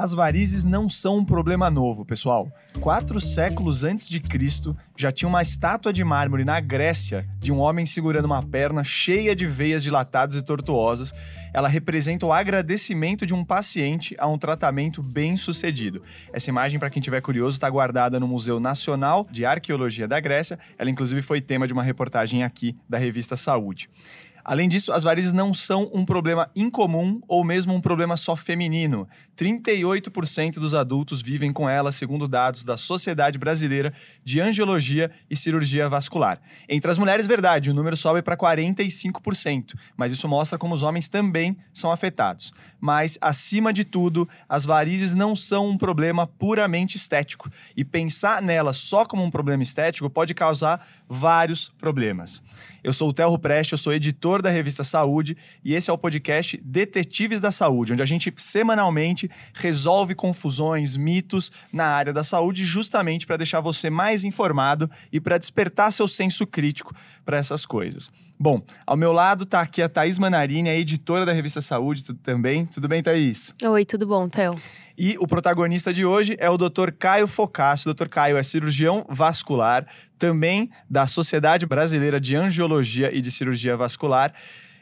As varizes não são um problema novo, pessoal. Quatro séculos antes de Cristo, já tinha uma estátua de mármore na Grécia de um homem segurando uma perna cheia de veias dilatadas e tortuosas. Ela representa o agradecimento de um paciente a um tratamento bem sucedido. Essa imagem, para quem tiver curioso, está guardada no Museu Nacional de Arqueologia da Grécia. Ela, inclusive, foi tema de uma reportagem aqui da revista Saúde. Além disso, as varizes não são um problema incomum ou mesmo um problema só feminino. 38% dos adultos vivem com elas, segundo dados da Sociedade Brasileira de Angiologia e Cirurgia Vascular. Entre as mulheres, verdade, o número sobe para 45%, mas isso mostra como os homens também são afetados. Mas, acima de tudo, as varizes não são um problema puramente estético, e pensar nelas só como um problema estético pode causar vários problemas. Eu sou o Telro Preste, eu sou editor da revista Saúde, e esse é o podcast Detetives da Saúde, onde a gente semanalmente resolve confusões, mitos na área da saúde, justamente para deixar você mais informado e para despertar seu senso crítico para essas coisas. Bom, ao meu lado está aqui a Thaís Manarini, a editora da revista Saúde, tudo também? Tudo bem, Thaís? Oi, tudo bom, Theo? E o protagonista de hoje é o Dr. Caio Focasso. O Dr. Caio é cirurgião vascular, também da Sociedade Brasileira de Angiologia e de Cirurgia Vascular,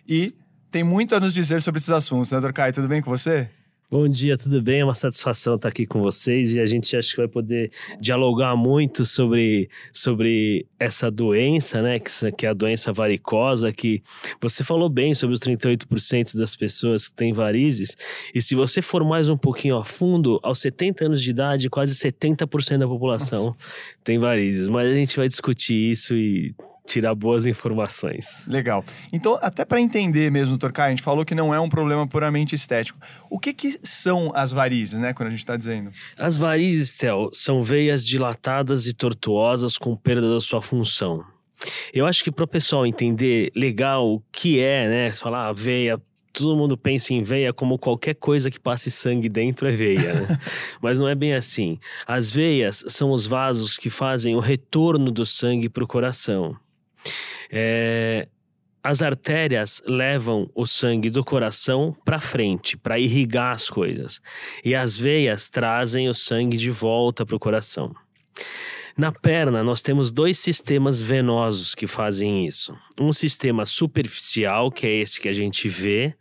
e tem muito a nos dizer sobre esses assuntos, né, Dr. Caio? Tudo bem com você? Bom dia, tudo bem? É uma satisfação estar aqui com vocês e a gente acho que vai poder dialogar muito sobre, sobre essa doença, né? Que, que é a doença varicosa, que você falou bem sobre os 38% das pessoas que têm varizes. E se você for mais um pouquinho a fundo, aos 70 anos de idade, quase 70% da população Nossa. tem varizes. Mas a gente vai discutir isso e tirar boas informações. Legal. Então, até para entender mesmo. Caio, a gente falou que não é um problema puramente estético. O que, que são as varizes, né, quando a gente está dizendo? As varizes, Theo, são veias dilatadas e tortuosas com perda da sua função. Eu acho que para o pessoal entender legal o que é, né, falar ah, veia, todo mundo pensa em veia como qualquer coisa que passe sangue dentro é veia, né? mas não é bem assim. As veias são os vasos que fazem o retorno do sangue para o coração. É, as artérias levam o sangue do coração para frente, para irrigar as coisas. E as veias trazem o sangue de volta para o coração. Na perna, nós temos dois sistemas venosos que fazem isso. Um sistema superficial, que é esse que a gente vê,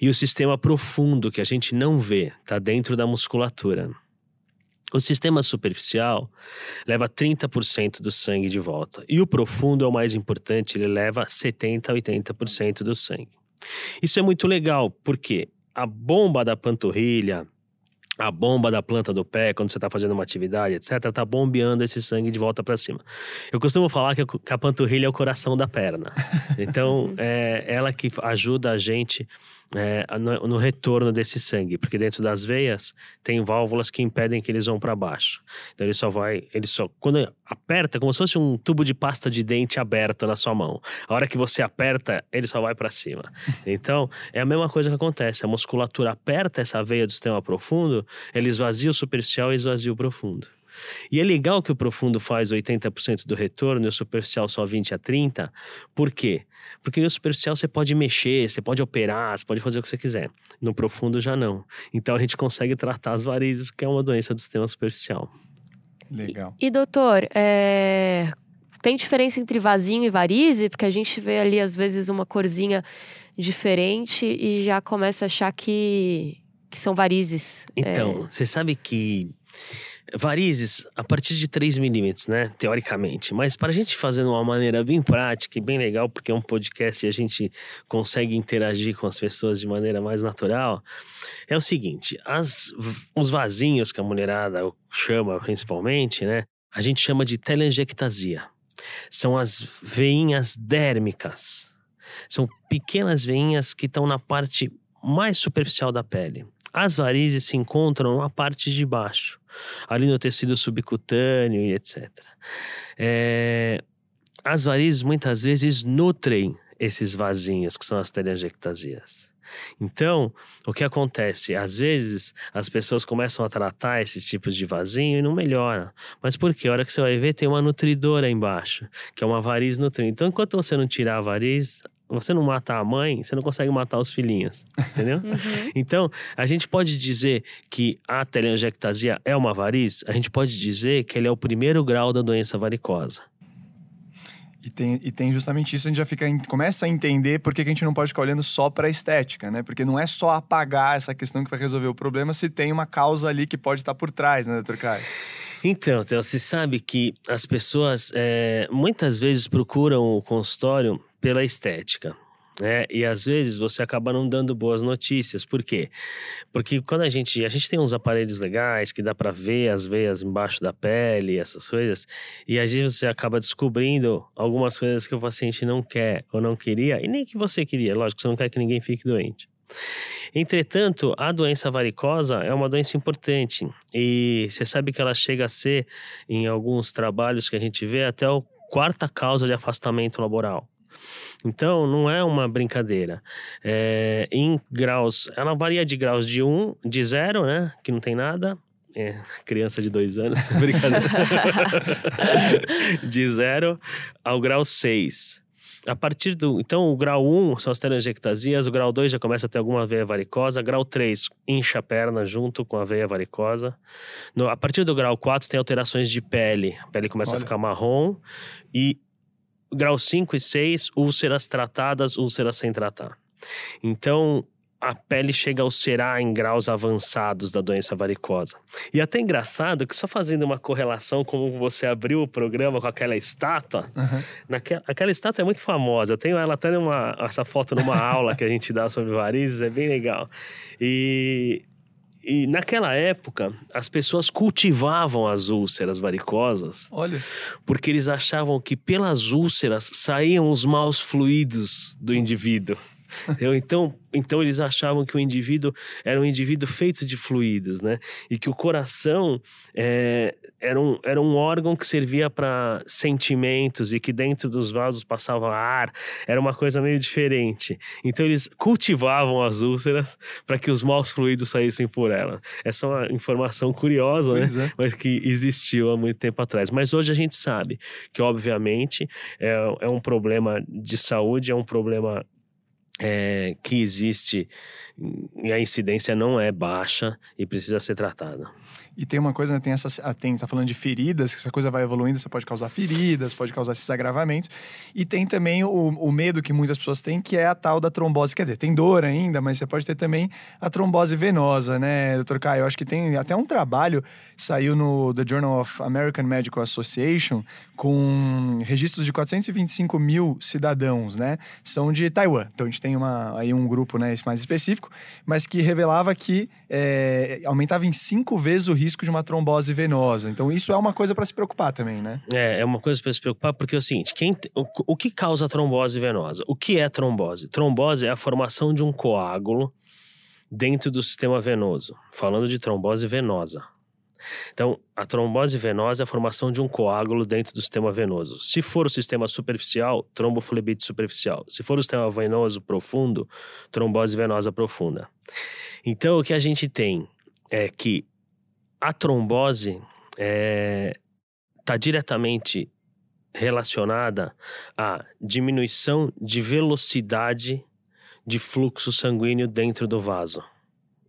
e o sistema profundo, que a gente não vê, está dentro da musculatura. O sistema superficial leva 30% do sangue de volta. E o profundo é o mais importante, ele leva 70% a 80% do sangue. Isso é muito legal, porque a bomba da panturrilha, a bomba da planta do pé, quando você está fazendo uma atividade, etc., está bombeando esse sangue de volta para cima. Eu costumo falar que a panturrilha é o coração da perna. Então, é ela que ajuda a gente é, no, no, retorno desse sangue, porque dentro das veias tem válvulas que impedem que eles vão para baixo. Então ele só vai, ele só quando aperta, como se fosse um tubo de pasta de dente aberto na sua mão. A hora que você aperta, ele só vai para cima. Então é a mesma coisa que acontece. A musculatura aperta essa veia do sistema profundo, ele esvazia o superficial e esvazia o profundo. E é legal que o profundo faz 80% do retorno e o superficial só 20 a 30. Por quê? Porque no superficial você pode mexer, você pode operar, você pode fazer o que você quiser. No profundo já não. Então a gente consegue tratar as varizes, que é uma doença do sistema superficial. Legal. E, e doutor, é... tem diferença entre vasinho e varize? Porque a gente vê ali às vezes uma corzinha diferente e já começa a achar que, que são varizes. Então, é... você sabe que Varizes a partir de 3 milímetros, né? Teoricamente. Mas para a gente fazer de uma maneira bem prática e bem legal, porque é um podcast e a gente consegue interagir com as pessoas de maneira mais natural, é o seguinte: as, os vasinhos que a mulherada chama principalmente, né? A gente chama de telangiectasia. São as veinhas dérmicas. São pequenas veinhas que estão na parte mais superficial da pele. As varizes se encontram na parte de baixo, ali no tecido subcutâneo e etc. É, as varizes muitas vezes nutrem esses vasinhos, que são as telangiectasias. Então, o que acontece? Às vezes, as pessoas começam a tratar esses tipos de vasinho e não melhora. Mas por quê? A hora que você vai ver, tem uma nutridora embaixo, que é uma variz nutrindo. Então, enquanto você não tirar a variz, você não mata a mãe, você não consegue matar os filhinhos, entendeu? Então, a gente pode dizer que a telangiectasia é uma variz? A gente pode dizer que ele é o primeiro grau da doença varicosa. E tem, e tem justamente isso, a gente já fica, começa a entender por que, a gente não pode ficar olhando só para a estética, né? Porque não é só apagar essa questão que vai resolver o problema se tem uma causa ali que pode estar por trás, né, doutor Caio? Então, você sabe que as pessoas é, muitas vezes procuram o consultório pela estética né? E às vezes você acaba não dando boas notícias. Por quê? Porque quando a gente a gente tem uns aparelhos legais que dá para ver as veias embaixo da pele, essas coisas, e às vezes você acaba descobrindo algumas coisas que o paciente não quer ou não queria e nem que você queria. Lógico, você não quer que ninguém fique doente. Entretanto, a doença varicosa é uma doença importante e você sabe que ela chega a ser, em alguns trabalhos que a gente vê, até a quarta causa de afastamento laboral. Então, não é uma brincadeira. É, em graus, ela varia de graus de 1, um, de 0, né? Que não tem nada. É, criança de dois anos, brincadeira. de 0 ao grau 6. A partir do. Então, o grau 1 são as telangiectasias, o grau 2 já começa a ter alguma veia varicosa, grau 3 incha a perna junto com a veia varicosa. No, a partir do grau 4 tem alterações de pele, a pele começa Olha. a ficar marrom e grau 5 e 6, úlceras tratadas, úlceras sem tratar. Então, a pele chega a ulcerar em graus avançados da doença varicosa. E até engraçado que só fazendo uma correlação como você abriu o programa com aquela estátua, uhum. naquela, aquela estátua é muito famosa. Eu tenho ela até numa, essa foto numa aula que a gente dá sobre varizes, é bem legal. E e naquela época, as pessoas cultivavam as úlceras varicosas. Olha. Porque eles achavam que pelas úlceras saíam os maus fluidos do indivíduo. Então, então eles achavam que o indivíduo era um indivíduo feito de fluidos, né? E que o coração é, era, um, era um órgão que servia para sentimentos e que dentro dos vasos passava ar. Era uma coisa meio diferente. Então eles cultivavam as úlceras para que os maus fluidos saíssem por ela. Essa é uma informação curiosa, né? É. Mas que existiu há muito tempo atrás. Mas hoje a gente sabe que, obviamente, é, é um problema de saúde, é um problema é, que existe e a incidência não é baixa e precisa ser tratada. E tem uma coisa, né, tem essa, ah, tem, tá falando de feridas, que essa coisa vai evoluindo, você pode causar feridas, pode causar esses agravamentos. E tem também o, o medo que muitas pessoas têm, que é a tal da trombose. Quer dizer, tem dor ainda, mas você pode ter também a trombose venosa, né, doutor Caio? Eu acho que tem até um trabalho, saiu no The Journal of American Medical Association, com registros de 425 mil cidadãos, né? São de Taiwan. Então a gente tem uma, aí um grupo né, mais específico, mas que revelava que é, aumentava em cinco vezes o risco de uma trombose venosa. Então, isso é uma coisa para se preocupar também, né? É, é uma coisa para se preocupar, porque é o seguinte: quem, o, o que causa trombose venosa? O que é trombose? Trombose é a formação de um coágulo dentro do sistema venoso. Falando de trombose venosa. Então, a trombose venosa é a formação de um coágulo dentro do sistema venoso. Se for o sistema superficial, tromboflebite superficial. Se for o sistema venoso profundo, trombose venosa profunda. Então, o que a gente tem é que a trombose está é, tá diretamente relacionada à diminuição de velocidade de fluxo sanguíneo dentro do vaso.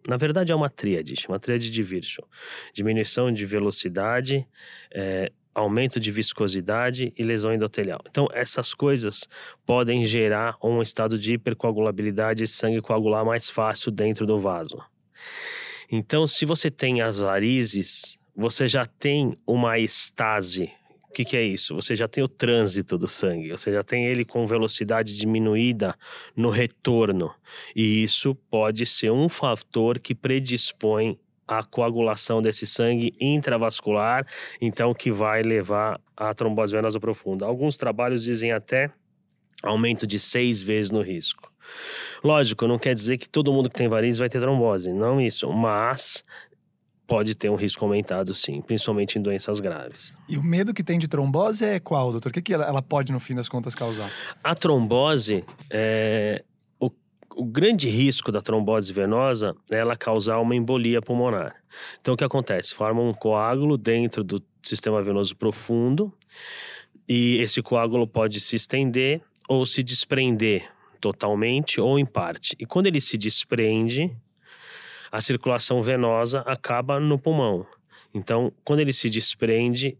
Na verdade, é uma tríade, uma tríade de Virchow. Diminuição de velocidade, é, aumento de viscosidade e lesão endotelial. Então, essas coisas podem gerar um estado de hipercoagulabilidade e sangue coagular mais fácil dentro do vaso. Então, se você tem as varizes, você já tem uma estase. O que, que, é isso? Você já tem o trânsito do sangue, você já tem ele com velocidade diminuída no retorno. E isso pode ser um fator que predispõe a coagulação desse sangue intravascular, então que vai levar à trombose venosa profunda. Alguns trabalhos dizem até aumento de seis vezes no risco. Lógico, não quer dizer que todo mundo que tem varizes vai ter trombose, não isso, mas pode ter um risco aumentado sim, principalmente em doenças graves. E o medo que tem de trombose é qual, doutor? O que, que ela pode, no fim das contas, causar? A trombose, é... o, o grande risco da trombose venosa é ela causar uma embolia pulmonar. Então, o que acontece? Forma um coágulo dentro do sistema venoso profundo e esse coágulo pode se estender ou se desprender totalmente ou em parte. E quando ele se desprende, a circulação venosa acaba no pulmão. Então, quando ele se desprende,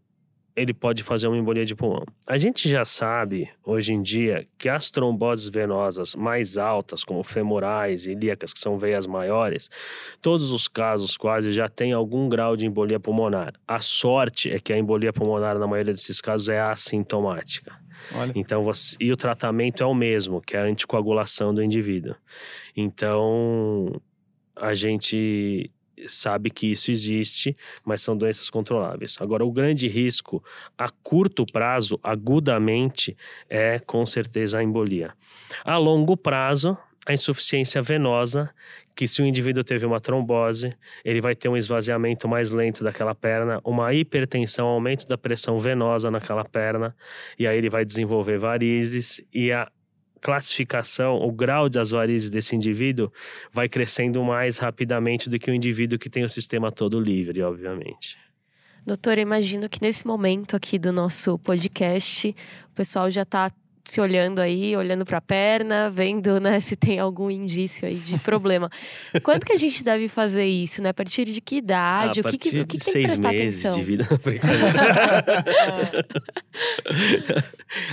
ele pode fazer uma embolia de pulmão. A gente já sabe, hoje em dia, que as tromboses venosas mais altas, como femorais e ilíacas, que são veias maiores, todos os casos quase já têm algum grau de embolia pulmonar. A sorte é que a embolia pulmonar, na maioria desses casos, é assintomática. Olha. Então, você, e o tratamento é o mesmo, que é a anticoagulação do indivíduo. Então, a gente sabe que isso existe, mas são doenças controláveis. Agora, o grande risco a curto prazo, agudamente, é com certeza a embolia. A longo prazo, a insuficiência venosa, que se o indivíduo teve uma trombose, ele vai ter um esvaziamento mais lento daquela perna, uma hipertensão, aumento da pressão venosa naquela perna, e aí ele vai desenvolver varizes e a classificação, o grau das varizes desse indivíduo vai crescendo mais rapidamente do que o indivíduo que tem o sistema todo livre, obviamente. Doutor, imagino que nesse momento aqui do nosso podcast, o pessoal já está se olhando aí, olhando para a perna, vendo né, se tem algum indício aí de problema. Quando que a gente deve fazer isso, né? A partir de que idade? A o que, que, o que, de que tem que seis meses atenção? de vida.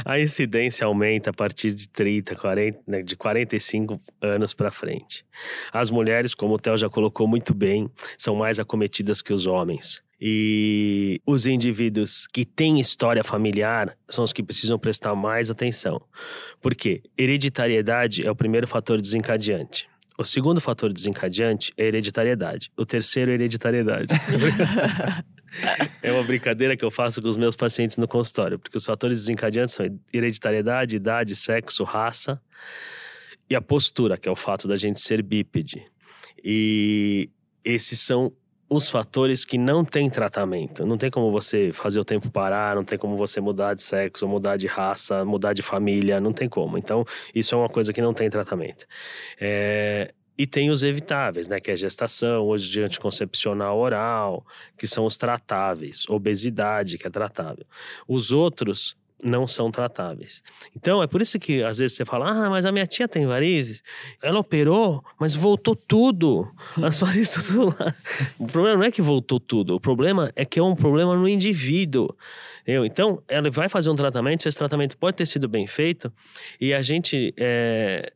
a incidência aumenta a partir de 30, 40, né, de 45 anos para frente. As mulheres, como o Theo já colocou muito bem, são mais acometidas que os homens. E os indivíduos que têm história familiar são os que precisam prestar mais atenção. Por quê? Hereditariedade é o primeiro fator desencadeante. O segundo fator desencadeante é hereditariedade. O terceiro é hereditariedade. é uma brincadeira que eu faço com os meus pacientes no consultório, porque os fatores desencadeantes são hereditariedade, idade, sexo, raça e a postura, que é o fato da gente ser bípede. E esses são os fatores que não têm tratamento. Não tem como você fazer o tempo parar, não tem como você mudar de sexo, mudar de raça, mudar de família, não tem como. Então, isso é uma coisa que não tem tratamento. É, E tem os evitáveis, né? Que é gestação, hoje de anticoncepcional oral, que são os tratáveis. Obesidade, que é tratável. Os outros não são tratáveis. Então, é por isso que às vezes você fala: ah, mas a minha tia tem varizes. Ela operou, mas voltou tudo. As varizes estão tudo lá. O problema não é que voltou tudo. O problema é que é um problema no indivíduo. entendeu? Então, ela vai fazer um tratamento, esse tratamento pode ter sido bem feito, e a gente, é,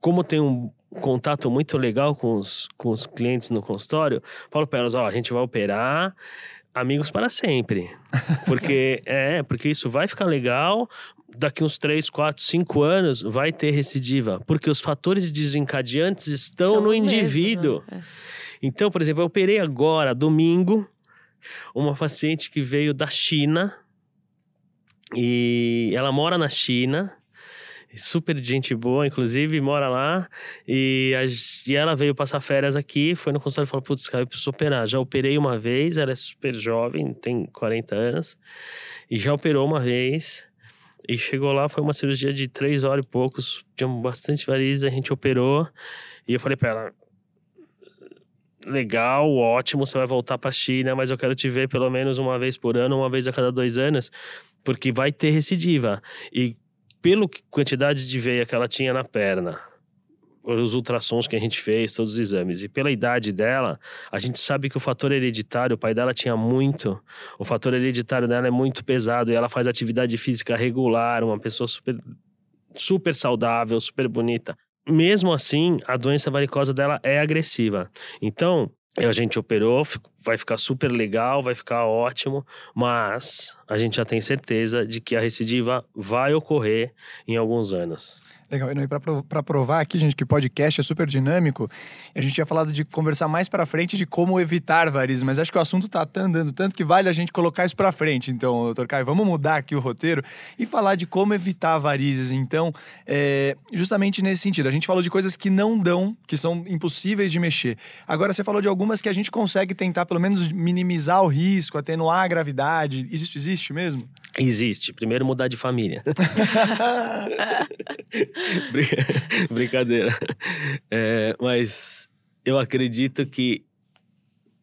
como tem um contato muito legal com os, com os clientes no consultório, falo para elas: ó, a gente vai operar amigos para sempre. Porque é, porque isso vai ficar legal. Daqui uns 3, 4, 5 anos vai ter recidiva. Porque os fatores desencadeantes estão São no os mesmos, indivíduo. né? Então, por exemplo, eu operei agora, domingo, uma paciente que veio da China. E ela mora na China. Super gente boa, inclusive, mora lá. E, a- e ela veio passar férias aqui, foi no consultório e falou: Putz, cara, eu preciso operar. Já operei uma vez, ela é super jovem, tem 40 anos. E já operou uma vez. E chegou lá, foi uma cirurgia de três horas e poucos. Tinha bastante varizes, a gente operou. E eu falei pra ela: legal, ótimo, você vai voltar pra China, mas eu quero te ver pelo menos uma vez por ano, uma vez a cada dois anos, porque vai ter recidiva. E que- quantidade de veia que ela tinha na perna, os ultrassons que a gente fez, todos os exames, e pela idade dela, a gente sabe que o fator hereditário, o pai dela tinha muito, o fator hereditário dela é muito pesado, e ela faz atividade física regular, uma pessoa super, super saudável, super bonita. Mesmo assim, a doença varicosa dela é agressiva. Então, a gente operou, vai ficar super legal, vai ficar ótimo, mas a gente já tem certeza de que a recidiva vai ocorrer em alguns anos. Legal, e para pra provar aqui, gente, que podcast é super dinâmico, a gente tinha falado de conversar mais pra frente de como evitar varizes, mas acho que o assunto tá andando tanto que vale a gente colocar isso pra frente. Então, doutor Caio, vamos mudar aqui o roteiro e falar de como evitar varizes. Então, é, justamente nesse sentido, a gente falou de coisas que não dão, que são impossíveis de mexer. Agora, você falou de algumas que a gente consegue tentar, pelo menos, minimizar o risco, atenuar a gravidade. Isso existe mesmo? Existe. Primeiro, mudar de família. Brin- Brincadeira. É, mas eu acredito que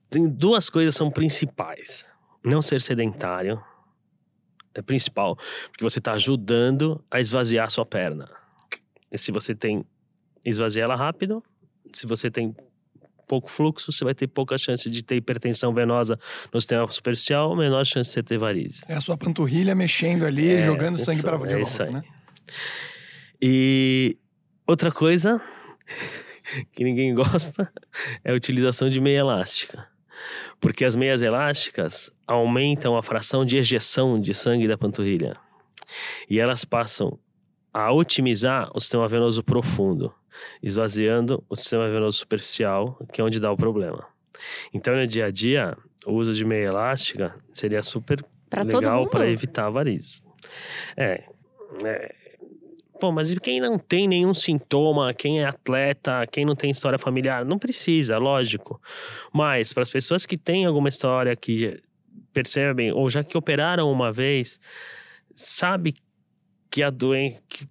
tem duas coisas são principais. Não ser sedentário é principal, porque você está ajudando a esvaziar a sua perna. se você tem esvazia ela rápido, se você tem pouco fluxo, você vai ter pouca chance de ter hipertensão venosa no sistema superficial, menor chance de você ter varizes. É a sua panturrilha mexendo ali, É, jogando sangue para de é isso volta, aí. né? E outra coisa que ninguém gosta é a utilização de meia elástica. Porque as meias elásticas aumentam a fração de ejeção de sangue da panturrilha. E elas passam a otimizar o sistema venoso profundo, esvaziando o sistema venoso superficial, que é onde dá o problema. Então, no dia a dia, o uso de meia elástica seria super Pra legal para evitar varizes. É, é. Pô, mas e quem não tem nenhum sintoma, quem é atleta, quem não tem história familiar, não precisa, lógico. Mas para as pessoas que têm alguma história que percebem ou já que operaram uma vez, sabe que a doença que,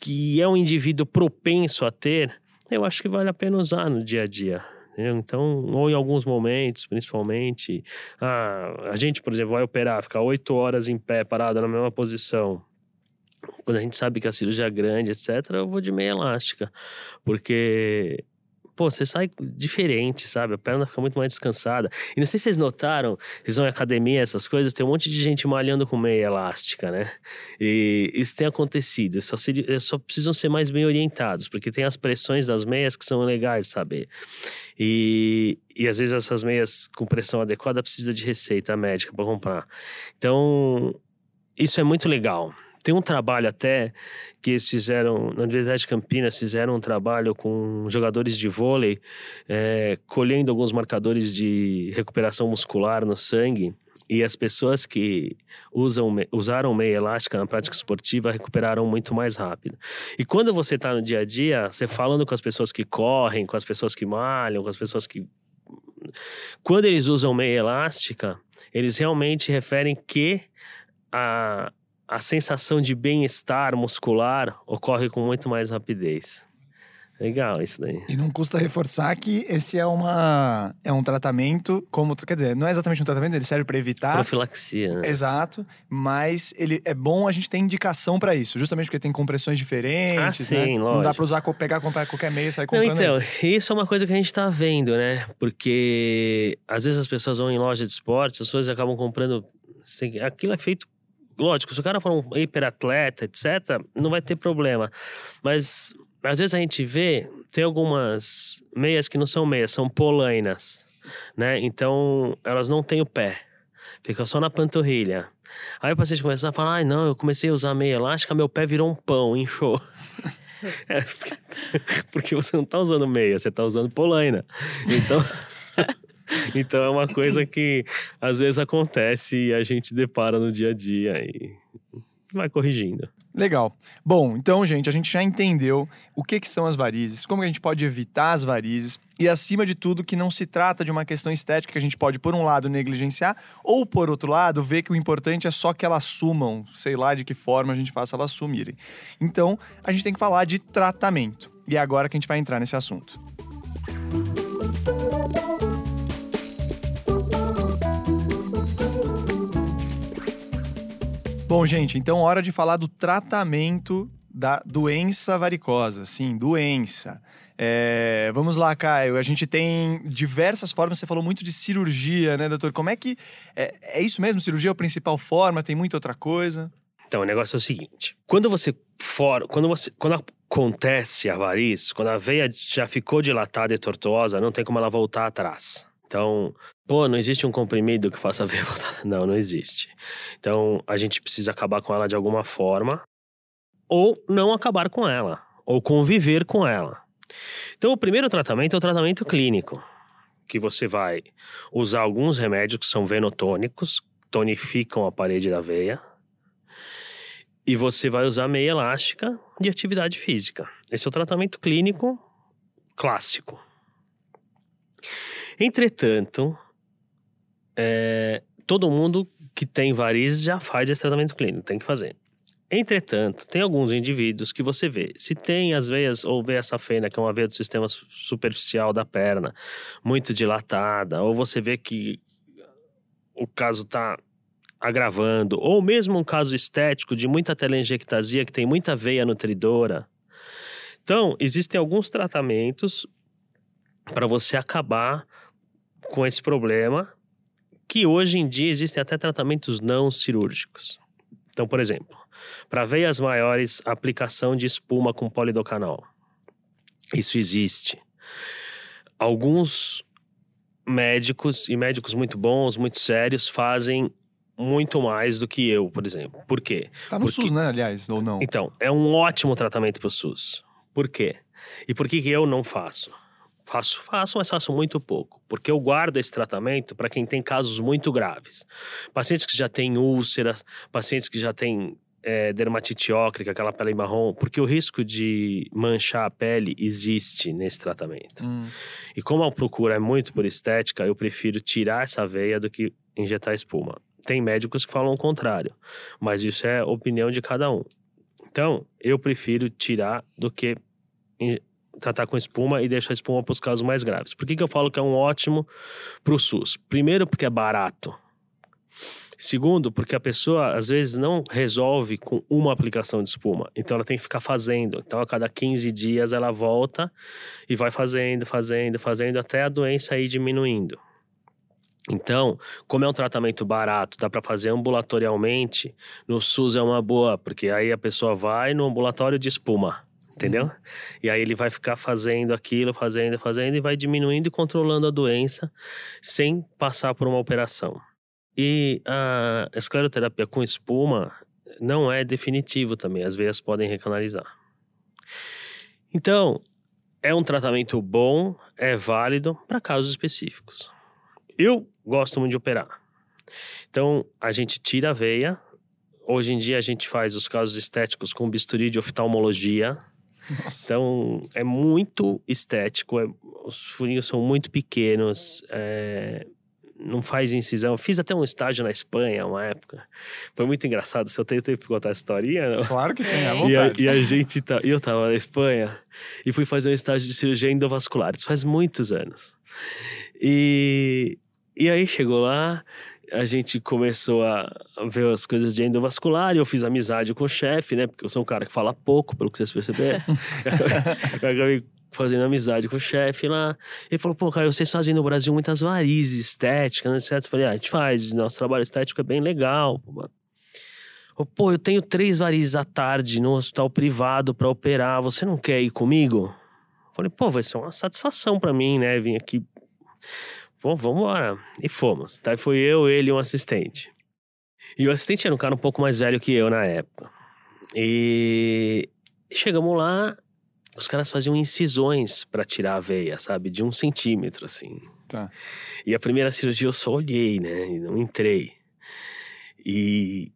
que é um indivíduo propenso a ter, eu acho que vale a pena usar no dia a dia. Então, ou em alguns momentos, principalmente, ah, a gente, por exemplo, vai operar, ficar oito horas em pé, parado na mesma posição. Quando a gente sabe que a cirurgia é grande, etc., eu vou de meia elástica. Porque, pô, você sai diferente, sabe? A perna fica muito mais descansada. E não sei se vocês notaram, vocês vão em academia, essas coisas, tem um monte de gente malhando com meia elástica, né? E isso tem acontecido. Só, só precisam ser mais bem orientados, porque tem as pressões das meias que são legais saber. E, e às vezes essas meias com pressão adequada precisa de receita médica para comprar. Então, isso é muito legal. Tem um trabalho até que eles fizeram na Universidade de Campinas, fizeram um trabalho com jogadores de vôlei, é, colhendo alguns marcadores de recuperação muscular no sangue. E as pessoas que usam, usaram meia elástica na prática esportiva recuperaram muito mais rápido. E quando você está no dia a dia, você falando com as pessoas que correm, com as pessoas que malham, com as pessoas que. Quando eles usam meia elástica, eles realmente referem que a, a sensação de bem-estar muscular ocorre com muito mais rapidez. Legal isso daí. E não custa reforçar que esse é uma é um tratamento, como quer dizer, não é exatamente um tratamento, ele serve para evitar. Profilaxia, né? Exato, mas ele é bom a gente ter indicação para isso, justamente porque tem compressões diferentes, Ah, né? sim, Não dá lógico. para usar, pegar, comprar qualquer meia e sair Não, comprando. então, isso é uma coisa que a gente tá vendo, né? Porque às vezes as pessoas vão em loja de esportes, as pessoas acabam comprando. assim, Aquilo é feito. Lógico, se o cara for um hiperatleta, etc., não vai ter problema. Mas às vezes a gente vê, tem algumas meias que não são meias, são polainas, né? Então elas não têm o pé, fica só na panturrilha. Aí o paciente começa a falar: ai, não, eu comecei a usar meia elástica, meu pé virou um pão, inchou. É, porque você não tá usando meia, você tá usando polaina. Então, então é uma coisa que às vezes acontece e a gente depara no dia a dia e vai corrigindo. Legal. Bom, então, gente, a gente já entendeu o que, que são as varizes, como a gente pode evitar as varizes e, acima de tudo, que não se trata de uma questão estética que a gente pode, por um lado, negligenciar ou, por outro lado, ver que o importante é só que elas sumam, sei lá de que forma a gente faça elas sumirem. Então, a gente tem que falar de tratamento. E é agora que a gente vai entrar nesse assunto. Bom, gente, então hora de falar do tratamento da doença varicosa. Sim, doença. É, vamos lá, Caio. A gente tem diversas formas. Você falou muito de cirurgia, né, doutor? Como é que. É, é isso mesmo? Cirurgia é a principal forma? Tem muita outra coisa? Então, o negócio é o seguinte: quando você for, quando você, quando acontece a variz, quando a veia já ficou dilatada e tortuosa, não tem como ela voltar atrás. Então, pô, não existe um comprimido que faça voltar. Não, não existe. Então, a gente precisa acabar com ela de alguma forma, ou não acabar com ela, ou conviver com ela. Então, o primeiro tratamento é o tratamento clínico, que você vai usar alguns remédios que são venotônicos, tonificam a parede da veia, e você vai usar meia elástica de atividade física. Esse é o tratamento clínico clássico. Entretanto, é, todo mundo que tem varizes já faz esse tratamento clínico, tem que fazer. Entretanto, tem alguns indivíduos que você vê, se tem as veias ou veia safena, que é uma veia do sistema su- superficial da perna, muito dilatada, ou você vê que o caso está agravando, ou mesmo um caso estético de muita telangiectasia, que tem muita veia nutridora, Então, existem alguns tratamentos para você acabar com esse problema, que hoje em dia existem até tratamentos não cirúrgicos. Então, por exemplo, para veias maiores, aplicação de espuma com polidocanol. Isso existe. Alguns médicos e médicos muito bons, muito sérios, fazem muito mais do que eu, por exemplo. Por quê? Tá no Porque- SUS, né, aliás, ou não? Então, é um ótimo tratamento para o SUS. Por quê? E por que, que eu não faço? Faço, faço, mas faço muito pouco. Porque eu guardo esse tratamento para quem tem casos muito graves. Pacientes que já têm úlceras, pacientes que já têm é, dermatite ócrica, aquela pele marrom, porque o risco de manchar a pele existe nesse tratamento. Hum, E como a procura é muito por estética, eu prefiro tirar essa veia do que injetar espuma. Tem médicos que falam o contrário, mas isso é opinião de cada um. Então, eu prefiro tirar do que tratar com espuma e deixar a espuma para os casos mais graves. Por que, que eu falo que é um ótimo para o SUS? Primeiro, porque é barato. Segundo, porque a pessoa às vezes não resolve com uma aplicação de espuma. Então ela tem que ficar fazendo. Então a cada 15 dias ela volta e vai fazendo, fazendo, fazendo até a doença ir diminuindo. Então, como é um tratamento barato, dá para fazer ambulatorialmente, no SUS é uma boa, porque aí a pessoa vai no ambulatório de espuma, entendeu? E aí ele vai ficar fazendo aquilo, fazendo, fazendo e vai diminuindo e controlando a doença sem passar por uma operação. E a escleroterapia com espuma não é definitivo também, as veias podem recanalizar. Então, é um tratamento bom, é válido para casos específicos. Eu gosto muito de operar. Então, a gente tira a veia. Hoje em dia, a gente faz os casos estéticos com bisturi de oftalmologia. Nossa. Então, é muito estético. é- os furinhos são muito pequenos. é, não faz incisão. Fiz até um estágio na Espanha, uma época. Foi muito engraçado. Se eu tenho tempo para contar a historinha? Claro que tem, à É. E a, vontade. e a gente tá, eu tava na Espanha e fui fazer um estágio de cirurgia endovascular. Isso faz muitos anos. E, e aí chegou lá, a gente começou a ver as coisas de endovascular e eu fiz amizade com o chefe, né? Porque eu sou um cara que fala pouco, pelo que vocês perceberam. eu acabei fazendo amizade com o chefe lá. Ele falou, pô, cara, vocês fazem no Brasil muitas varizes estéticas, né? Certo? Eu falei, ah, a gente faz, nosso trabalho estético é bem legal. pô, eu tenho três varizes à tarde no hospital privado pra operar. Você não quer ir comigo? Falei, pô, vai ser uma satisfação pra mim, né? Vim aqui. Pô, vambora. E fomos. Daí foi eu, ele e um assistente. E o assistente era um cara um pouco mais velho que eu na época. E chegamos lá, os caras faziam incisões pra tirar a veia, sabe? De um centímetro, assim. Tá. E a primeira cirurgia eu só olhei, né? E não entrei. E,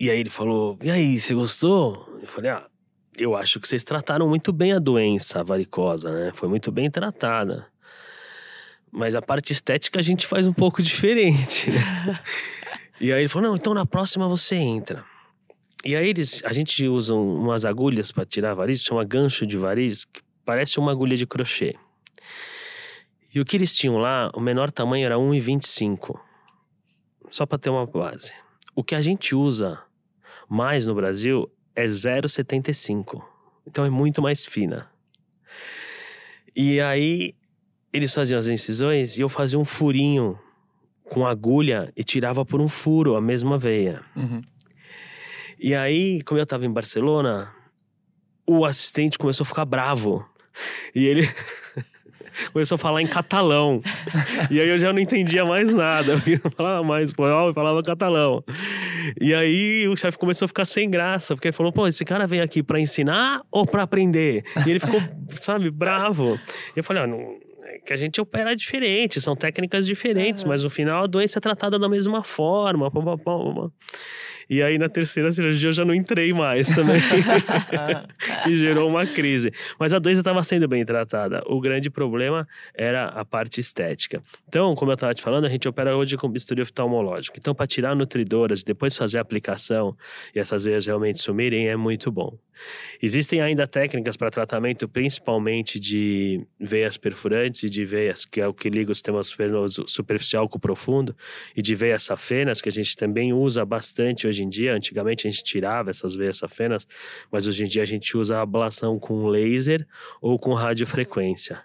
e aí ele falou: E aí, você gostou? Eu falei: Ah, eu acho que vocês trataram muito bem a doença varicosa, né? Foi muito bem tratada. Mas a parte estética a gente faz um pouco diferente, né? e aí ele falou: Não, então na próxima você entra. E aí eles, a gente usa um- umas agulhas para tirar varizes, chama gancho de variz, que parece uma agulha de crochê. E o que eles tinham lá, o menor tamanho era 1,25. Só para ter uma base. O que a gente usa mais no Brasil é 0,75. Então é muito mais fina. E aí eles faziam as incisões e eu fazia um furinho com agulha e tirava por um furo a mesma veia. Uhum. E aí, como eu tava em Barcelona, o assistente começou a ficar bravo. E ele começou a falar em catalão. e aí eu já não entendia mais nada. Eu não falava mais espanhol e falava catalão. E aí o chefe começou a ficar sem graça, porque ele falou: pô, esse cara veio aqui pra ensinar ou pra aprender? E ele ficou, sabe, bravo. E eu falei: ah, não. Que a gente opera diferente, são técnicas diferentes, mas no final a doença é tratada da mesma forma. pá, pá, pá, pá. E aí na terceira cirurgia eu já não entrei mais também. e gerou uma crise. Mas a doença estava sendo bem tratada. O grande problema era a parte estética. Então, como eu estava te falando, a gente opera hoje com bisturi oftalmológico. Então, para tirar nutridoras e depois fazer a aplicação e essas veias realmente sumirem, é muito bom. Existem ainda técnicas para tratamento, principalmente de veias perfurantes e de veias, que é o que liga o sistema superficial com o profundo, e de veias safenas, que a gente também usa bastante hoje hoje em dia. Antigamente a gente tirava essas veias safenas, mas hoje em dia a gente usa a ablação com laser ou com radiofrequência,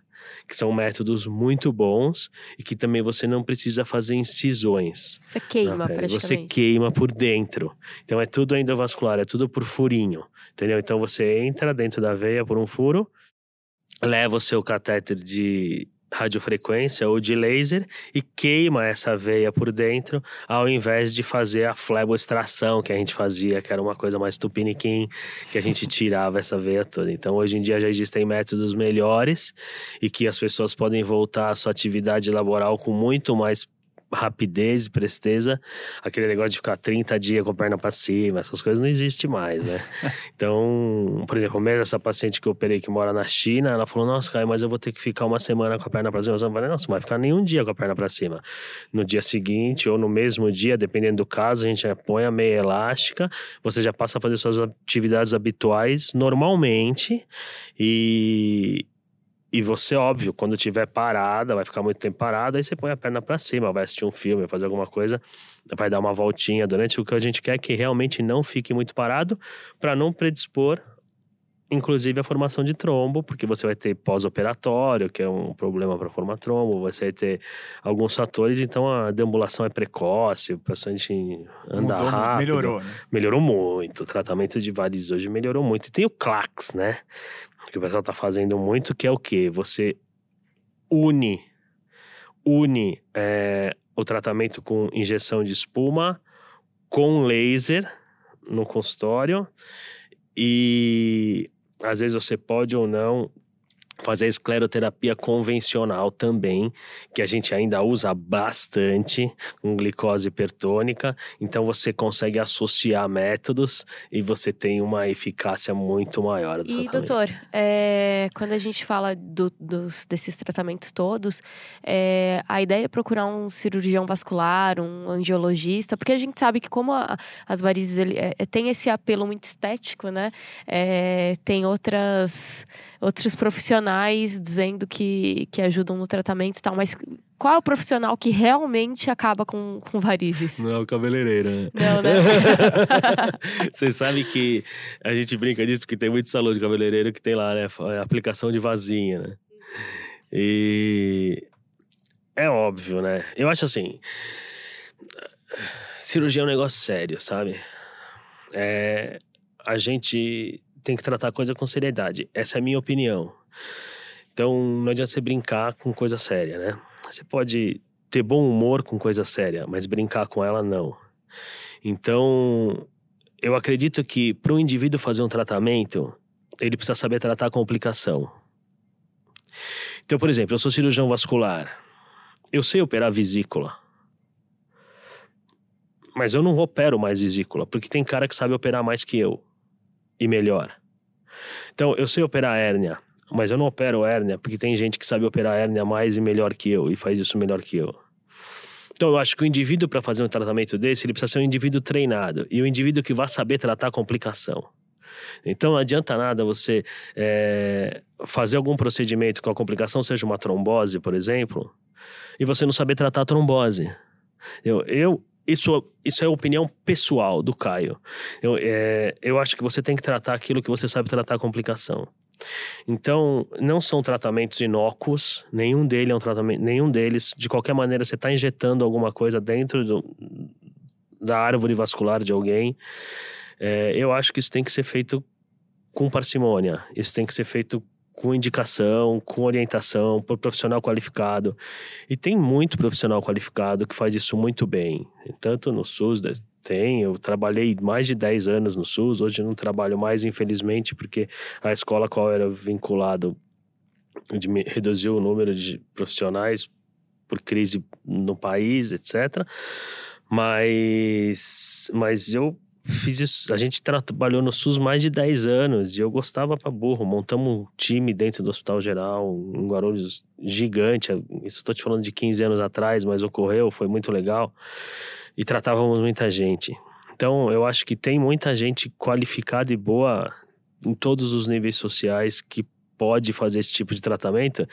que são métodos muito bons e que também você não precisa fazer incisões. Você queima pele. praticamente. Você queima por dentro. Então é tudo endovascular, é tudo por furinho, entendeu? Então você entra dentro da veia por um furo, leva o seu catéter de radiofrequência ou de laser e queima essa veia por dentro, ao invés de fazer a fleboextração que a gente fazia, que era uma coisa mais tupiniquim, que a gente tirava essa veia toda. Então, hoje em dia já existem métodos melhores e que as pessoas podem voltar à sua atividade laboral com muito mais rapidez e presteza, aquele negócio de ficar 30 dias com a perna para cima, essas coisas não existe mais, né? Então, por exemplo, mesmo essa paciente que eu operei que mora na China, ela falou: Nossa, Caio, mas eu vou ter que ficar uma semana com a perna para cima. Eu falei: Não, você não vai ficar nenhum dia com a perna para cima. No dia seguinte ou no mesmo dia, dependendo do caso, a gente já põe a meia elástica, você já passa a fazer suas atividades habituais normalmente e, e você, óbvio, quando tiver parada, vai ficar muito tempo parada, aí você põe a perna para cima, vai assistir um filme, vai fazer alguma coisa, vai dar uma voltinha durante o que a gente quer que realmente não fique muito parado, para não predispor, inclusive, a formação de trombo, porque você vai ter pós-operatório, que é um problema para formar trombo, você vai ter alguns fatores, então a deambulação é precoce, o paciente anda Mudou, rápido. melhorou, né? Melhorou muito. O tratamento de varizes hoje melhorou muito. E tem o CLAX, né? Que o pessoal tá fazendo muito, que é o quê? Você une, une é, o tratamento com injeção de espuma com laser no consultório e às vezes você pode ou não fazer escleroterapia convencional também, que a gente ainda usa bastante com glicose hipertônica. Então você consegue associar métodos e você tem uma eficácia muito maior. do E, doutor, é, quando a gente fala do- dos, desses tratamentos todos, é, a ideia é procurar um cirurgião vascular, um angiologista, porque a gente sabe que como a- as varizes ele, é, tem esse apelo muito estético, né? Tem outras, outros profissionais dizendo que, que ajudam no tratamento e tal, mas qual é o profissional que realmente acaba com, com varizes? Não é o cabeleireiro, né? Não, né? Você sabe que a gente brinca disso, que tem muito salão de cabeleireiro que tem lá, né? Aplicação de vasinha, né? E é óbvio, né? Eu acho assim. Cirurgia é um negócio sério, sabe? É, a gente tem que tratar a coisa com seriedade. Essa é a minha opinião. Então não adianta você brincar com coisa séria, né? Você pode ter bom humor com coisa séria, mas brincar com ela não. Então, eu acredito que para um indivíduo fazer um tratamento, ele precisa saber tratar a complicação. Então, por exemplo, eu sou cirurgião vascular. Eu sei operar vesícula. Mas eu não opero mais vesícula, porque tem cara que sabe operar mais que eu. E melhor. Então, eu sei operar hérnia, mas eu não opero hérnia, porque tem gente que sabe operar hérnia mais e melhor que eu, e faz isso melhor que eu. Então, eu acho que o indivíduo, para fazer um tratamento desse, ele precisa ser um indivíduo treinado. E um indivíduo que vai saber tratar a complicação. Então, não adianta nada você é, fazer algum procedimento com a complicação, seja uma trombose, por exemplo, e você não saber tratar a trombose. Eu, eu isso, isso é opinião pessoal do Caio. Eu, é, eu acho que você tem que tratar aquilo que você sabe tratar a complicação. Então, não são tratamentos inócuos, nenhum, dele é um tratamento, nenhum deles, de qualquer maneira, você está injetando alguma coisa dentro do, da árvore vascular de alguém. É, eu acho que isso tem que ser feito com parcimônia, isso tem que ser feito com indicação, com orientação, por profissional qualificado. E tem muito profissional qualificado que faz isso muito bem, tanto no SUS, tem, eu trabalhei mais de 10 anos no SUS, hoje não trabalho mais, infelizmente, porque a escola a qual era vinculado reduziu o número de profissionais por crise no país, etc. Mas, mas eu fiz isso. A gente trabalhou no SUS mais de 10 anos e eu gostava pra burro. Montamos um time dentro do Hospital Geral, um Guarulhos gigante. Isso estou te falando de 15 anos atrás, mas ocorreu, foi muito legal. E tratávamos muita gente. Então, eu acho que tem muita gente qualificada e boa em todos os níveis sociais que pode fazer esse tipo de tratamento.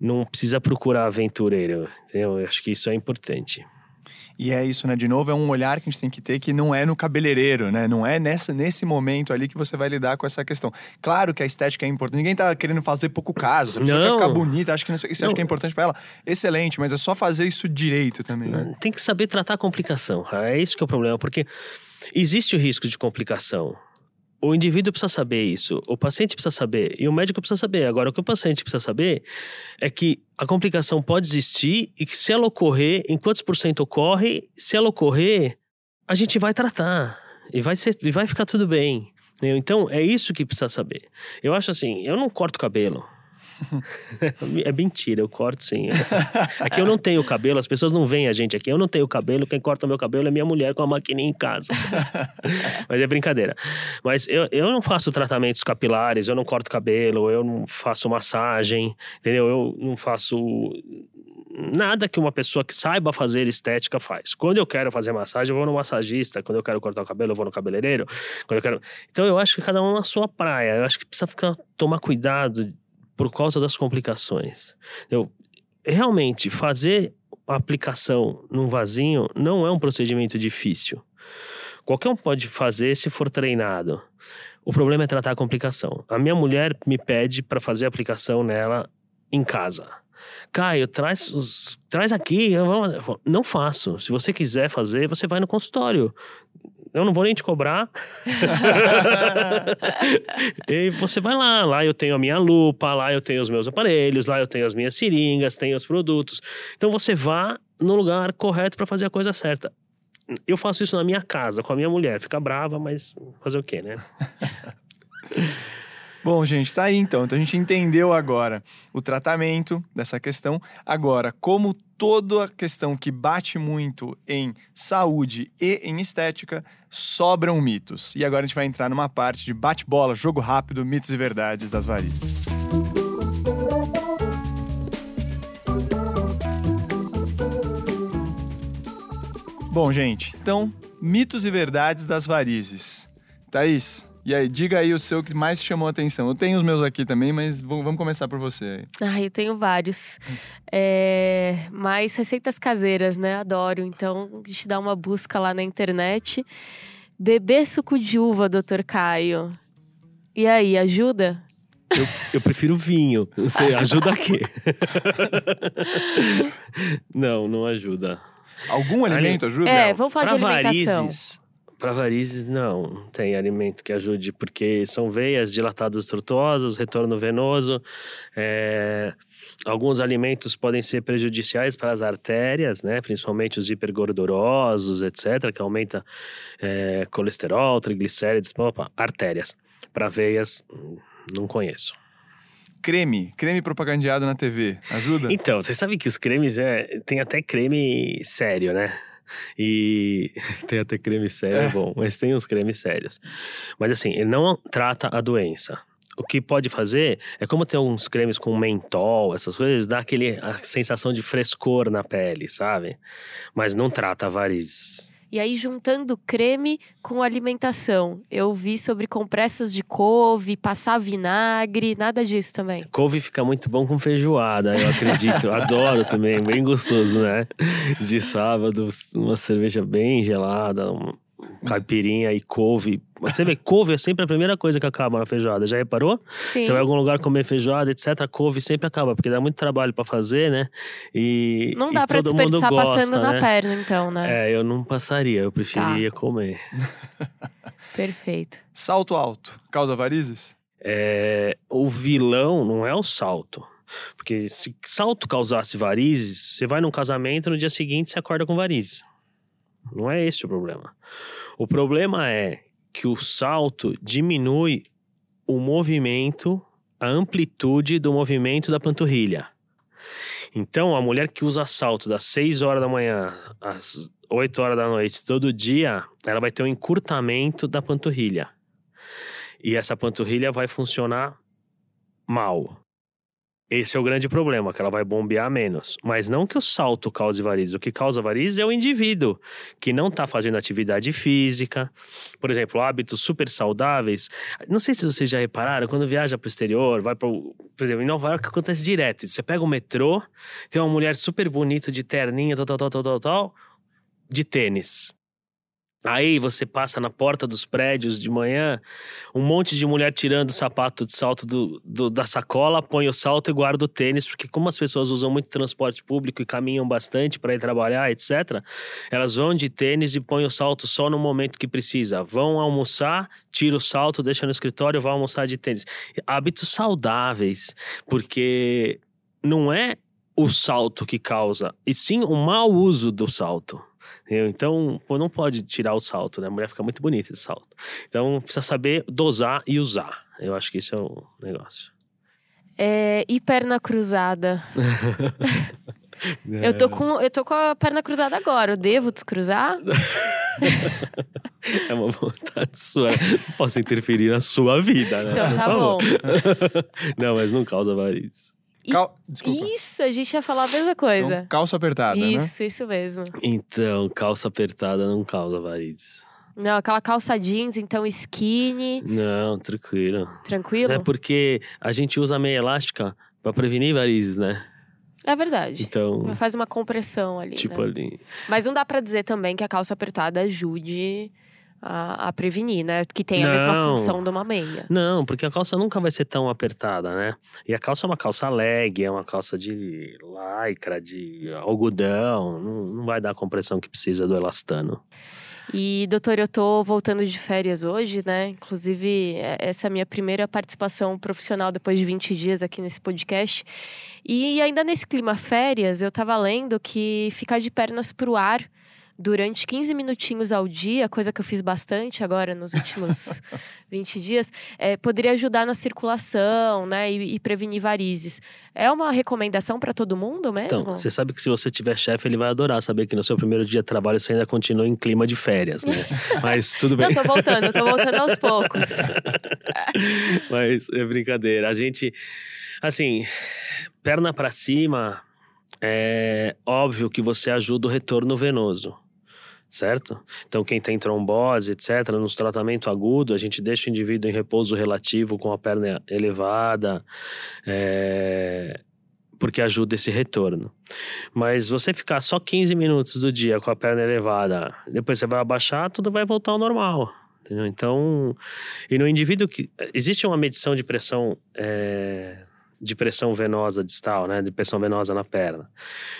Não precisa procurar aventureiro, entendeu? Eu acho que isso é importante. E é isso, né? De novo, é um olhar que a gente tem que ter que não é no cabeleireiro, né? Não é nessa, nesse momento ali que você vai lidar com essa questão. Claro que a estética é importante. Ninguém tá querendo fazer pouco caso. Se a pessoa Não. quer ficar bonita, acha que não sei o que, Não. é importante pra ela. Excelente, mas é só fazer isso direito também, né? Tem que saber tratar a complicação. É isso que é o problema, porque existe o risco de complicação. O indivíduo precisa saber isso, o paciente precisa saber e o médico precisa saber. Agora, o que o paciente precisa saber é que a complicação pode existir e que se ela ocorrer, em quantos por cento ocorre, se ela ocorrer, a gente vai tratar e vai, ser, e vai ficar tudo bem. Então, é isso que precisa saber. Eu acho assim, eu não corto cabelo. É mentira, eu corto sim. Aqui eu não tenho cabelo, as pessoas não veem a gente aqui. Eu não tenho cabelo, quem corta meu cabelo é minha mulher com a maquininha em casa. Mas é brincadeira. Mas eu, eu não faço tratamentos capilares, eu não corto cabelo, eu não faço massagem, entendeu? Eu não faço nada que uma pessoa que saiba fazer estética faz. Quando eu quero fazer massagem, eu vou no massagista. Quando eu quero cortar o cabelo, eu vou no cabeleireiro. Quando eu quero... Então eu acho que cada um na sua praia. Eu acho que precisa ficar, tomar cuidado por causa das complicações. Eu realmente fazer a aplicação num vasinho não é um procedimento difícil. Qualquer um pode fazer se for treinado. O problema é tratar a complicação. A minha mulher me pede para fazer a aplicação nela em casa. Caio, traz, os- traz aqui. Não faço. Se você quiser fazer, você vai no consultório. Eu não vou nem te cobrar. e você vai lá. Lá eu tenho a minha lupa, lá eu tenho os meus aparelhos, lá eu tenho as minhas seringas, tenho os produtos. Então você vá no lugar correto para fazer a coisa certa. Eu faço isso na minha casa, com a minha mulher. Fica brava, mas fazer o quê, né? Bom, gente, tá aí então. Então a gente entendeu agora o tratamento dessa questão. Agora, como toda a questão que bate muito em saúde e em estética, sobram mitos. E agora a gente vai entrar numa parte de bate-bola, jogo rápido, mitos e verdades das varizes. Bom, gente, então, mitos e verdades das varizes. Thaís, e aí, diga aí o seu que mais chamou a atenção. Eu tenho os meus aqui também, mas vamos começar por você aí. Ai, eu tenho vários. É, mas receitas caseiras, né? Adoro. Então, a gente dá uma busca lá na internet. Beber suco de uva, doutor Caio. E aí, ajuda? Eu, eu prefiro vinho. Você ajuda a quê? não, não ajuda. Algum alimento ajuda? É, vamos falar Pra de alimentação. varizes, para varizes, não, tem alimento que ajude, porque são veias dilatadas tortuosas, retorno venoso. é, Alguns alimentos podem ser prejudiciais para as artérias, né? principalmente os hipergordurosos, etc., que aumenta é, colesterol, triglicérides, pá, pá. artérias. Para veias, não conheço. Creme, creme propagandeado na TV, ajuda? Então, você sabe que os cremes é. Tem até creme sério, né? E tem até creme sério, é. Bom, mas tem uns cremes sérios. Mas assim, ele não trata a doença. O que pode fazer é como tem uns cremes com mentol, essas coisas, dá aquele, a sensação de frescor na pele, sabe? Mas não trata varizes. E aí, juntando creme com alimentação. Eu vi sobre compressas de couve, passar vinagre, nada disso também. Couve fica muito bom com feijoada, eu acredito. Adoro também, bem gostoso, né? De sábado, uma cerveja bem gelada, um caipirinha e couve. Você vê, couve é sempre a primeira coisa que acaba na feijoada. Já reparou? Sim. Você vai a algum lugar comer feijoada, etc. A couve sempre acaba, porque dá muito trabalho pra fazer, né? E Não e dá pra todo mundo desperdiçar gosta, passando na né? perna, então, né? Tá. É, eu não passaria, eu preferia comer. Perfeito. Salto alto, causa varizes? É, o vilão não é o salto. Porque se salto causasse varizes, você vai num casamento no dia seguinte você acorda com varizes. Não é esse o problema. O problema é que o salto diminui o movimento, a amplitude do movimento da panturrilha. Então, a mulher que usa salto das 6 horas da manhã às 8 horas da noite todo dia, ela vai ter um encurtamento da panturrilha. E essa panturrilha vai funcionar mal. Esse é o grande problema, que ela vai bombear menos. Mas não que o salto cause varizes. O que causa varizes é o indivíduo que não está fazendo atividade física. Por exemplo, hábitos super saudáveis. Não sei se vocês já repararam, quando viaja para o exterior, vai para Por exemplo, em Nova York acontece direto. Você pega o metrô, tem uma mulher super bonita de terninha, tal, tal, tal, tal, tal, tal. de tênis. Aí você passa na porta dos prédios de manhã, um monte de mulher tirando o sapato de salto do, do, da sacola, põe o salto e guarda o tênis, porque como as pessoas usam muito transporte público e caminham bastante para ir trabalhar, etc., elas vão de tênis e põem o salto só no momento que precisa. Vão almoçar, tira o salto, deixa no escritório, vão almoçar de tênis. Hábitos saudáveis, porque não é o salto que causa, e sim o mau uso do salto. Então, pô, não pode tirar o salto, né? A mulher fica muito bonita de salto. Então, precisa saber dosar e usar. Eu acho que esse é o negócio. É, e perna cruzada? eu, tô com, eu tô com a perna cruzada agora. Eu devo descruzar? é uma vontade sua. Não posso interferir na sua vida, né? Então, tá bom. não, mas não causa varizes. Cal... Isso, a gente ia falar a mesma coisa. Então, calça apertada, isso, né? Isso, isso mesmo. Então, calça apertada não causa varizes. Não, aquela calça jeans, então skinny. Não, tranquilo. Tranquilo? É porque a gente usa meia elástica para prevenir varizes, né? É verdade. Então. Faz uma compressão ali. Tipo né? ali. Mas não dá para dizer também que a calça apertada ajude a, a, prevenir, né? Que tem a não, mesma função de uma meia. Não, porque a calça nunca vai ser tão apertada, né? E a calça é uma calça leg, é uma calça de lycra, de algodão, não, não vai dar a compressão que precisa do elastano. E, doutor, eu tô voltando de férias hoje, né? Inclusive, é, essa é a minha primeira participação profissional depois de 20 dias aqui nesse podcast. E ainda nesse clima férias, eu tava lendo que ficar de pernas pro ar durante 15 minutinhos ao dia, coisa que eu fiz bastante agora nos últimos 20 dias, é, poderia ajudar na circulação, né? E, e prevenir varizes. É uma recomendação para todo mundo mesmo? Então, você sabe que se você tiver chefe, ele vai adorar saber que no seu primeiro dia de trabalho você ainda continua em clima de férias, né? Mas tudo bem. Não, tô voltando, tô voltando aos poucos. Mas é brincadeira. A gente, assim, perna para cima, é óbvio que você ajuda o retorno venoso certo? Então, quem tem trombose, etc., nos tratamento agudo, a gente deixa o indivíduo em repouso relativo com a perna elevada, é... porque ajuda esse retorno. Mas você ficar só 15 minutos do dia com a perna elevada, depois você vai abaixar, tudo vai voltar ao normal. Entendeu? Então, e no indivíduo que. Existe uma medição de pressão. É de pressão venosa distal, né, de pressão venosa na perna.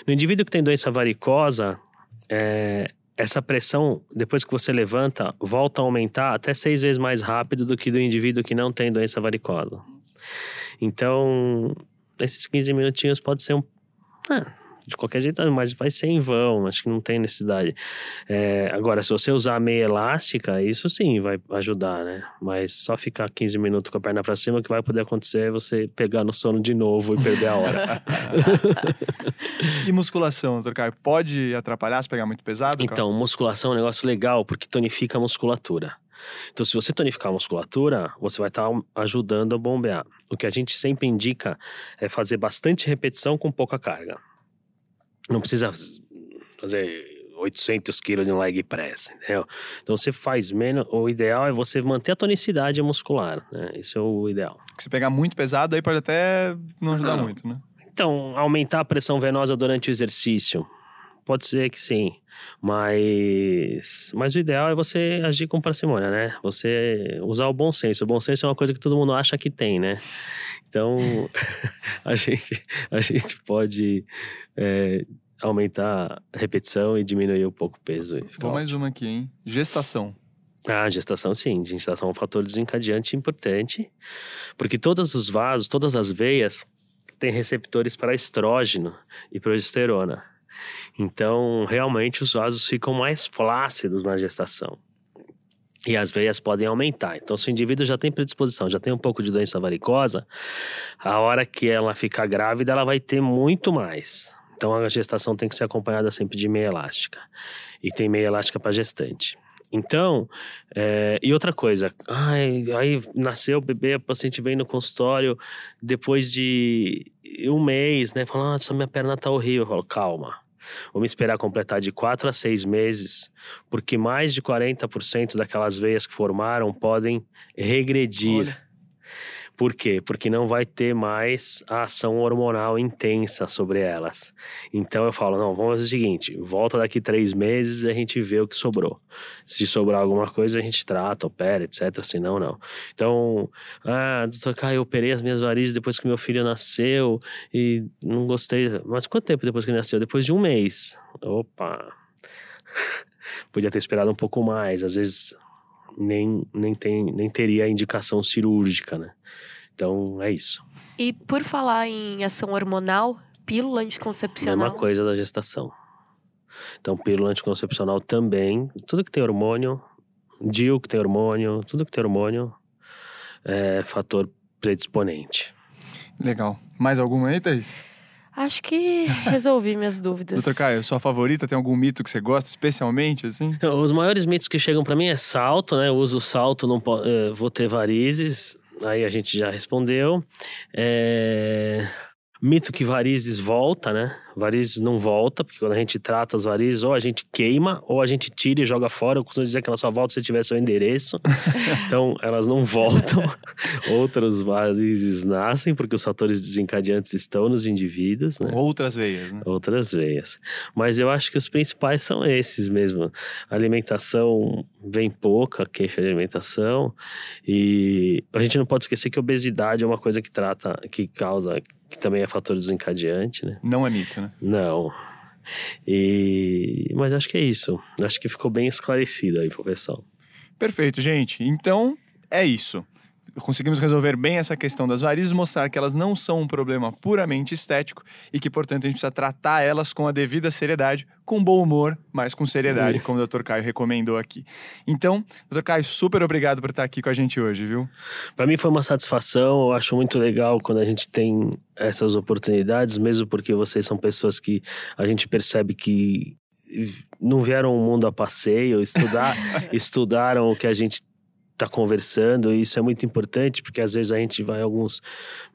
No indivíduo que tem doença varicosa, é, essa pressão, depois que você levanta, volta a aumentar até seis vezes mais rápido do que do indivíduo que não tem doença varicosa. Então, esses 15 minutinhos pode ser um. Ah, de qualquer jeito, mas vai ser em vão, acho que não tem necessidade. É, agora, se você usar a meia elástica, isso sim vai ajudar, né? Mas só ficar 15 minutos com a perna para cima, o que vai poder acontecer é você pegar no sono de novo e perder a hora. e musculação, doutor Caio, pode atrapalhar se pegar muito pesado? Então, musculação é um negócio legal, porque tonifica a musculatura. Então, se você tonificar a musculatura, você vai estar tá ajudando a bombear. O que a gente sempre indica é fazer bastante repetição com pouca carga. Não precisa fazer 800 quilos de leg press, entendeu? Então você faz menos. O ideal é você manter a tonicidade muscular, né? Isso é o ideal. Se pegar muito pesado, aí pode até não ajudar muito, né? Então, aumentar a pressão venosa durante o exercício. Pode ser que sim, mas mas o ideal é você agir com parcimônia, né? Você usar o bom senso. O bom senso é uma coisa que todo mundo acha que tem, né? Então a gente a gente pode é, aumentar a repetição e diminuir um pouco o peso. Vou mais uma aqui, hein? Gestação. Ah, gestação sim. Gestação é um fator desencadeante importante, porque todos os vasos, todas as veias têm receptores para estrógeno e progesterona. Então, realmente, os vasos ficam mais flácidos na gestação. E as veias podem aumentar. Então, se o indivíduo já tem predisposição, já tem um pouco de doença varicosa, a hora que ela ficar grávida, ela vai ter muito mais. Então, a gestação tem que ser acompanhada sempre de meia elástica. E tem meia elástica para gestante. Então, é, e outra coisa, ai, aí nasceu o bebê, a paciente vem no consultório depois de um mês, né? Falando, ah, minha perna tá horrível. Eu falo, calma, Vamos esperar completar de 4 a 6 meses, porque mais de 40% daquelas veias que formaram podem regredir. Olha. Por quê? Porque não vai ter mais a ação hormonal intensa sobre elas. Então eu falo, não, vamos fazer o seguinte, volta daqui três meses e a gente vê o que sobrou. Se sobrar alguma coisa, a gente trata, opera, etc. Se não, não. Então, ah, doutor Caio, eu operei as minhas varizes depois que meu filho nasceu e não gostei. Mas quanto tempo depois que ele nasceu? Depois de um mês. Opa! Podia ter esperado um pouco mais. Às vezes nem, nem, tem, nem teria indicação cirúrgica, né? Então é isso. E por falar em ação hormonal, pílula anticoncepcional. Mesma coisa da gestação. Então, pílula anticoncepcional também. Tudo que tem hormônio, DIL que tem hormônio, tudo que tem hormônio é fator predisponente. Legal. Mais alguma aí, Thaís? Acho que resolvi minhas dúvidas. Doutor Caio, sua favorita tem algum mito que você gosta especialmente, assim? Os maiores mitos que chegam para mim é salto, né? Eu uso salto, não eh, vou ter varizes. Aí a gente já respondeu. É... Mito que varizes volta, né? Varizes não volta, porque quando a gente trata as varizes, ou a gente queima, ou a gente tira e joga fora. Eu costumo dizer que ela só volta se tiver seu endereço. então, elas não voltam. Outras varizes nascem, porque os fatores desencadeantes estão nos indivíduos, né? Outras veias, né? outras veias. Mas eu acho que os principais são esses mesmo. A alimentação vem pouca, queixa de alimentação. E a gente não pode esquecer que a obesidade é uma coisa que trata, que causa, que também é fator desencadeante, né? Não é mito, né? Não. E... Mas acho que é isso. Acho que ficou bem esclarecido aí pro pessoal. Perfeito, gente. Então, é isso. Conseguimos resolver bem essa questão das varizes, mostrar que elas não são um problema puramente estético e que, portanto, a gente precisa tratar elas com a devida seriedade, com bom humor, mas com seriedade, Isso. como o Dr. Caio recomendou aqui. Então, Dr. Caio, super obrigado por estar aqui com a gente hoje, viu? Para mim foi uma satisfação, eu acho muito legal quando a gente tem essas oportunidades, mesmo porque vocês são pessoas que a gente percebe que não vieram o mundo a passeio, estudar, estudaram o que a gente está conversando, e isso é muito importante, porque às vezes a gente vai em alguns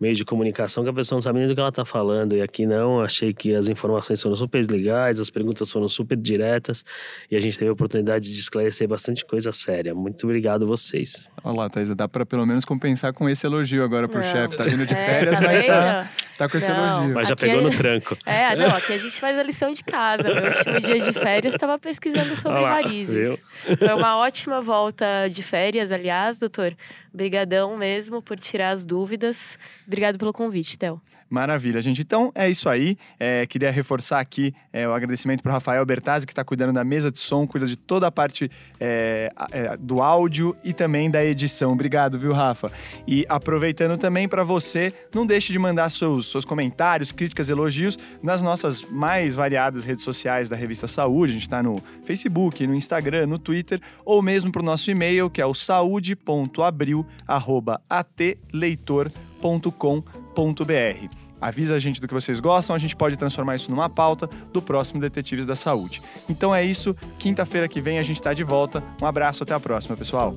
meios de comunicação que a pessoa não sabe nem do que ela está falando, e aqui não, achei que as informações foram super legais, as perguntas foram super diretas, e a gente teve a oportunidade de esclarecer bastante coisa séria. Muito obrigado a vocês. Olha lá, Thaisa, dá pra pelo menos compensar com esse elogio agora pro chefe. Tá vindo de É, férias, tá mas tá? Tá com esse Não. elogio. Mas já Aqui pegou é- no tranco. É, não, aqui a gente faz a lição de casa. Meu último dia de férias estava pesquisando sobre varizes. Foi uma ótima volta de férias, aliás, doutor. Brigadão mesmo por tirar as dúvidas. Obrigado pelo convite, Theo. Maravilha, gente. Então é isso aí. É, queria reforçar aqui é, o agradecimento para Rafael Bertazzi, que está cuidando da mesa de som, cuida de toda a parte é, é, do áudio e também da edição. Obrigado, viu, Rafa? E aproveitando também para você, não deixe de mandar seus, seus comentários, críticas, elogios nas nossas mais variadas redes sociais da Revista Saúde. A gente está no Facebook, no Instagram, no Twitter, ou mesmo para o nosso e-mail, que é o saúde.abril.atleitor.com.br. Avisa a gente do que vocês gostam, a gente pode transformar isso numa pauta do próximo Detetives da Saúde. Então é isso, quinta-feira que vem a gente está de volta. Um abraço, até a próxima, pessoal.